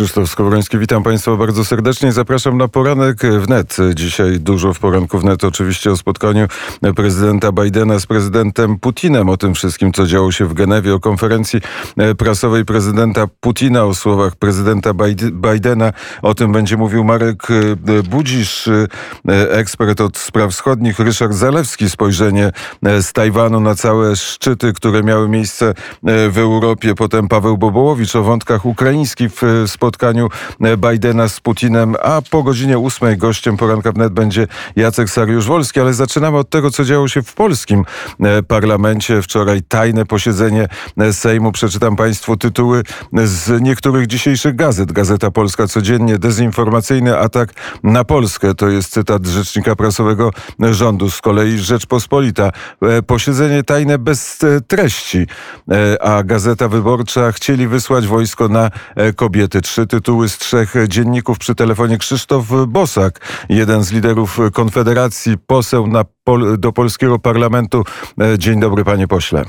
Krzysztof Skowroński, witam Państwa bardzo serdecznie. Zapraszam na poranek wnet. Dzisiaj dużo w poranku wnet oczywiście o spotkaniu prezydenta Bidena z prezydentem Putinem, o tym wszystkim, co działo się w Genewie, o konferencji prasowej prezydenta Putina, o słowach prezydenta Bidena. O tym będzie mówił Marek Budzisz, ekspert od spraw wschodnich, Ryszard Zalewski, spojrzenie z Tajwanu na całe szczyty, które miały miejsce w Europie, potem Paweł Bobołowicz o wątkach ukraińskich w spotkaniu spotkaniu e, Bidena z Putinem, a po godzinie ósmej gościem poranka wnet będzie Jacek Sariusz-Wolski, ale zaczynamy od tego, co działo się w polskim e, parlamencie. Wczoraj tajne posiedzenie e, Sejmu. Przeczytam Państwu tytuły z niektórych dzisiejszych gazet. Gazeta Polska codziennie, dezinformacyjny atak na Polskę. To jest cytat rzecznika prasowego rządu. Z kolei Rzeczpospolita. Posiedzenie tajne bez treści, a Gazeta Wyborcza chcieli wysłać wojsko na kobiety trzy tytuły z trzech dzienników przy telefonie. Krzysztof Bosak, jeden z liderów Konfederacji, poseł pol do polskiego parlamentu. E, dzień dobry, panie pośle.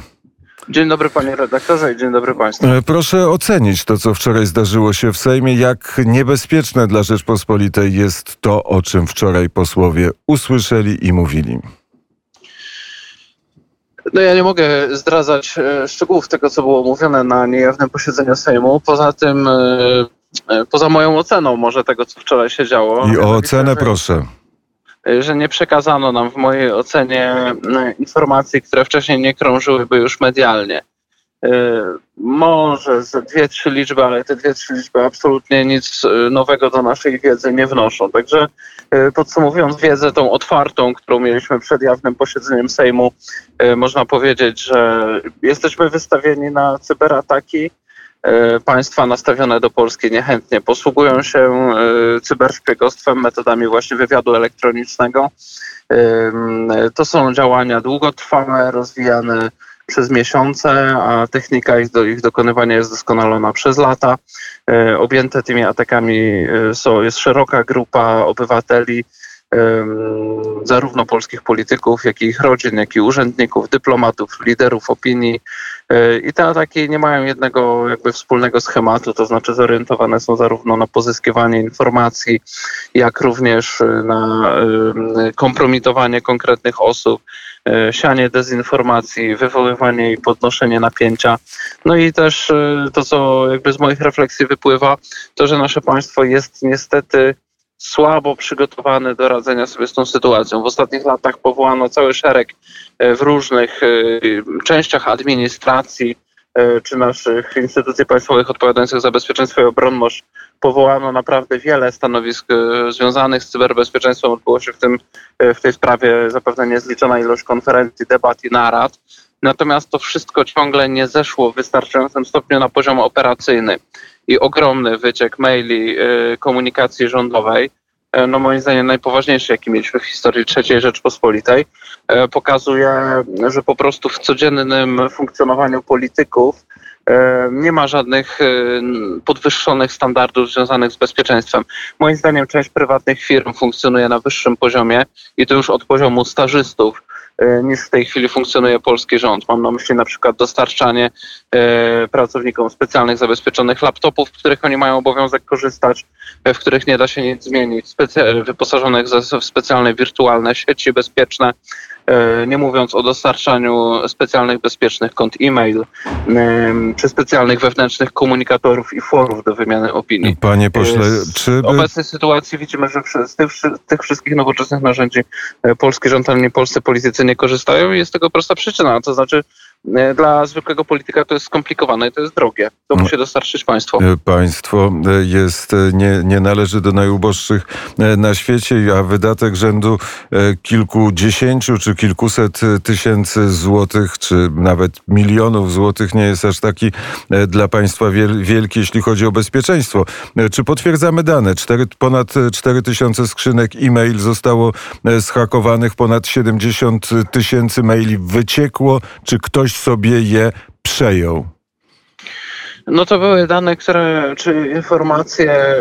Dzień dobry panie redaktorze i dzień dobry państwu. E, proszę ocenić to, co wczoraj zdarzyło się w Sejmie. Jak niebezpieczne dla Rzeczpospolitej jest to, o czym wczoraj posłowie usłyszeli i mówili. No ja nie mogę zdradzać e, szczegółów tego, co było mówione na niejawnym posiedzeniu Sejmu. Poza tym, poza moją oceną może tego, co wczoraj się działo. I o ocenę proszę. Że nie przekazano nam w mojej ocenie informacji, które wcześniej nie krążyłyby już medialnie. Może z dwie, trzy liczby, ale te dwie, trzy liczby absolutnie nic nowego do naszej wiedzy nie wnoszą. Także E, podsumowując wiedzę tą otwartą, którą mieliśmy przed jawnym posiedzeniem Sejmu, e, można powiedzieć, że jesteśmy wystawieni na cyberataki. E, państwa nastawione do Polski niechętnie posługują się cyberszpiegostwem, metodami właśnie wywiadu elektronicznego. To są działania długotrwałe, rozwijane przez miesiące, a technika ich, do, ich dokonywania jest doskonalona przez lata. E, objęte tymi atakami e, są, jest szeroka grupa obywateli, zarówno polskich polityków, jak i ich rodzin, jak i urzędników, dyplomatów, liderów opinii. E, I te ataki nie mają jednego jakby wspólnego schematu, to znaczy zorientowane są zarówno na pozyskiwanie informacji, jak również na kompromitowanie konkretnych osób, E, sianie dezinformacji, wywoływanie i podnoszenie napięcia. No i też e, to, co jakby z moich refleksji wypływa, to, że nasze państwo jest niestety słabo przygotowane do radzenia sobie z tą sytuacją. W ostatnich latach powołano cały szereg e, w różnych częściach administracji czy naszych instytucji państwowych odpowiadających za bezpieczeństwo i obronność powołano naprawdę wiele stanowisk e, związanych z cyberbezpieczeństwem. Odbyło się w, tym, e, w tej sprawie zapewne niezliczona ilość konferencji, debat i narad. Natomiast to wszystko ciągle nie zeszło w wystarczającym stopniu na poziom operacyjny. I ogromny wyciek maili e, komunikacji rządowej, no moim zdaniem najpoważniejszy, jaki mieliśmy w historii III Rzeczpospolitej, pokazuje, że po prostu w codziennym funkcjonowaniu polityków E, nie ma żadnych e, podwyższonych standardów związanych z bezpieczeństwem. Moim zdaniem część prywatnych firm funkcjonuje na wyższym poziomie i to już od poziomu stażystów e, niż w tej chwili funkcjonuje polski rząd. Mam na myśli na przykład dostarczanie pracownikom specjalnych zabezpieczonych laptopów, w których oni mają obowiązek korzystać, w których nie da się nic zmienić, wyposażonych w specjalne wirtualne sieci bezpieczne, E, nie mówiąc o dostarczaniu specjalnych bezpiecznych kont e-mail czy specjalnych wewnętrznych komunikatorów i forów do wymiany opinii. Panie pośle, czy... W obecnej sytuacji widzimy, że z tych, tych wszystkich nowoczesnych narzędzi e, polski rząd, ale nie polscy politycy nie korzystają i jest tego prosta przyczyna, to znaczy E, dla zwykłego polityka to jest skomplikowane i to jest drogie. To musi dostarczyć państwo. E, państwo e, jest, nie, nie należy do najuboższych na świecie, a wydatek rzędu kilkudziesięciu czy kilkuset tysięcy złotych, czy nawet milionów złotych nie jest aż taki dla państwa wielki, jeśli chodzi o bezpieczeństwo. Czy potwierdzamy dane? Cztery, ponad 4 tysiące skrzynek e-mail zostało zhakowanych, ponad 70 tysięcy maili wyciekło. Czy ktoś ktoś sobie je przejął? No to były dane, które, czy informacje.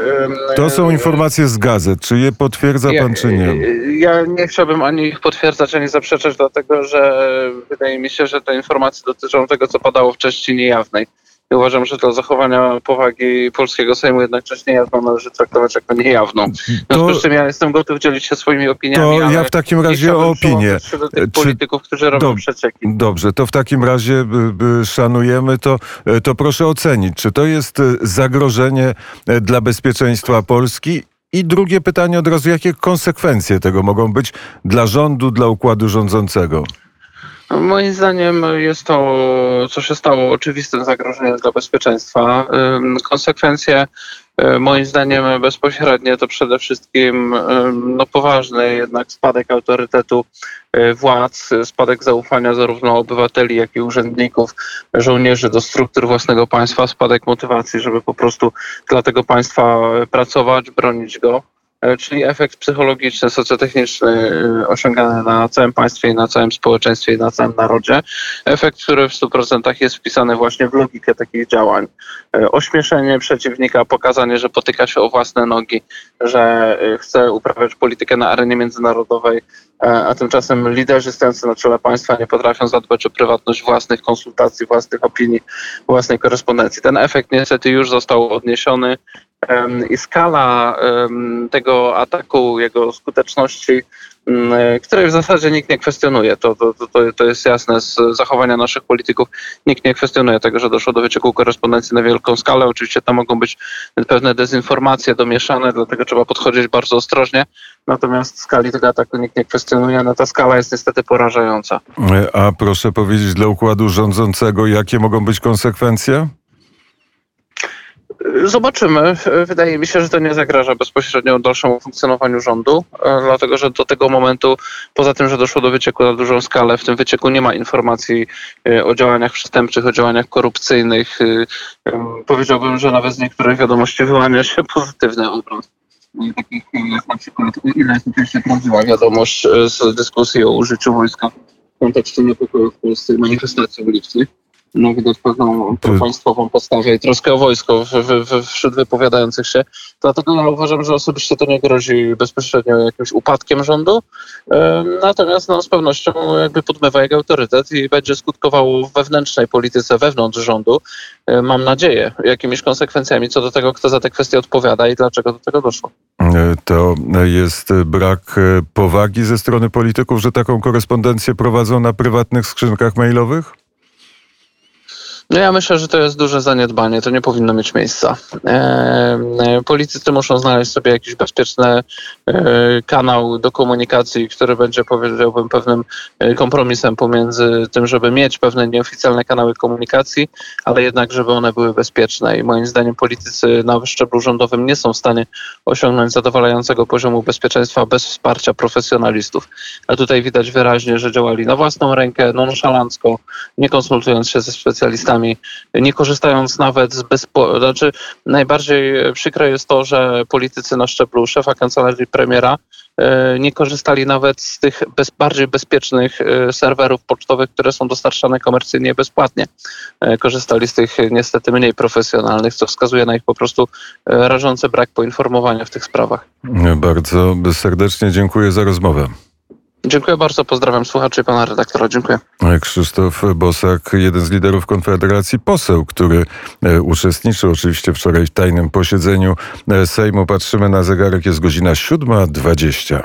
To są informacje z gazet. Czy je potwierdza pan, czy nie? Ja nie chciałbym ani ich potwierdzać, ani zaprzeczać, dlatego że wydaje mi się, że te informacje dotyczą tego, co padało w części niejawnej. I uważam, że dla zachowania powagi polskiego Sejmu jednocześnie jawną należy traktować jako niejawną. W związku z czym ja jestem gotów dzielić się swoimi opiniami. To ja w takim razie o opinię. do tych Czy- polityków, którzy robią Dob- przecieki. Dobrze, to w takim razie y, y, szanujemy to. Y, To proszę ocenić, czy to jest zagrożenie dla bezpieczeństwa Polski? I drugie pytanie od razu, jakie konsekwencje tego mogą być dla rządu, dla układu rządzącego? Moim zdaniem jest to, co się stało, oczywistym zagrożeniem dla bezpieczeństwa. Konsekwencje, y, moim zdaniem, bezpośrednie to przede wszystkim no, poważny jednak spadek autorytetu y, władz, spadek zaufania zarówno obywateli, jak i urzędników, żołnierzy do struktur własnego państwa, spadek motywacji, żeby po prostu dla tego państwa y, pracować, bronić go. E, czyli efekt psychologiczny, socjotechniczny y, osiągany na całym państwie i na całym społeczeństwie i na całym narodzie. Efekt, który w 100% jest wpisany właśnie w logikę takich działań. E, Ośmieszenie przeciwnika, pokazanie, że potyka się o własne nogi, że chce uprawiać politykę na arenie międzynarodowej, e, a tymczasem liderzy stojący na czele państwa nie potrafią zadbać o prywatność własnych konsultacji, własnych opinii, własnej korespondencji. Ten efekt niestety już został odniesiony i skala tego ataku, jego skuteczności, m, e, której w zasadzie nikt nie kwestionuje. To, to, to- to, jest jasne z zachowania naszych polityków. Nikt nie kwestionuje tego, że doszło do wycieku korespondencji na wielką skalę. Oczywiście tam mogą być pewne dezinformacje domieszane, dlatego trzeba podchodzić bardzo ostrożnie. Natomiast skali tego ataku nikt nie kwestionuje. No ta skala jest niestety porażająca. Y, A proszę powiedzieć dla układu rządzącego, jakie mogą być konsekwencje? Zobaczymy. Wydaje mi się, że to nie zagraża bezpośrednio dalszemu funkcjonowaniu rządu, e, dlatego że do tego momentu, poza tym, że doszło do wycieku na dużą skalę, w tym wycieku nie ma informacji e, o działaniach przestępczych, o działaniach korupcyjnych. E, Powiedziałbym, że nawet z niektórych wiadomości wyłania się pozytywny obraz. Takich jak ile jest oczywiście prawdziwa wiadomość z dyskusji o użyciu wojska w kontekście niepokoju w Polsce i manifestacji ulicznych no, widać pewną propaństwową postawę i troskę o wojsko w, w, wśród wypowiadających się. Dlatego ja uważam, że osobiście to nie grozi bezpośrednio jakimś upadkiem rządu. E, Natomiast no, z pewnością jakby podmywa jego autorytet i będzie skutkowało w wewnętrznej polityce wewnątrz rządu. E, Mam nadzieję, jakimiś konsekwencjami co do tego, kto za te kwestie odpowiada i dlaczego do tego doszło. Y, To jest brak y, powagi ze strony polityków, że taką korespondencję prowadzą na prywatnych skrzynkach mailowych? No ja myślę, że to jest duże zaniedbanie, to nie powinno mieć miejsca. E, politycy muszą znaleźć sobie jakiś bezpieczny e, kanał do komunikacji, który będzie, powiedziałbym, pewnym e, kompromisem pomiędzy tym, żeby mieć pewne nieoficjalne kanały komunikacji, ale jednak, żeby one były bezpieczne. I moim zdaniem politycy na szczeblu rządowym nie są w stanie osiągnąć zadowalającego poziomu bezpieczeństwa bez wsparcia profesjonalistów. A tutaj widać wyraźnie, że działali na własną rękę, nonszalancko, nie konsultując się ze specjalistami, nie korzystając nawet z bezpo... Znaczy, najbardziej przykre jest to, że politycy na szczeblu szefa kancelarii premiera e, nie korzystali nawet z tych bez, bardziej bezpiecznych e, serwerów pocztowych, które są dostarczane komercyjnie bezpłatnie. E, Korzystali z tych niestety mniej profesjonalnych, co wskazuje na ich po prostu rażący brak poinformowania w tych sprawach. Bardzo serdecznie dziękuję za rozmowę. Dziękuję bardzo, pozdrawiam słuchaczy pana redaktora. Dziękuję. Krzysztof Bosak, jeden z liderów Konfederacji, poseł, który e, uczestniczył oczywiście wczoraj w tajnym posiedzeniu e, Sejmu. Patrzymy na zegarek, jest godzina 7.20.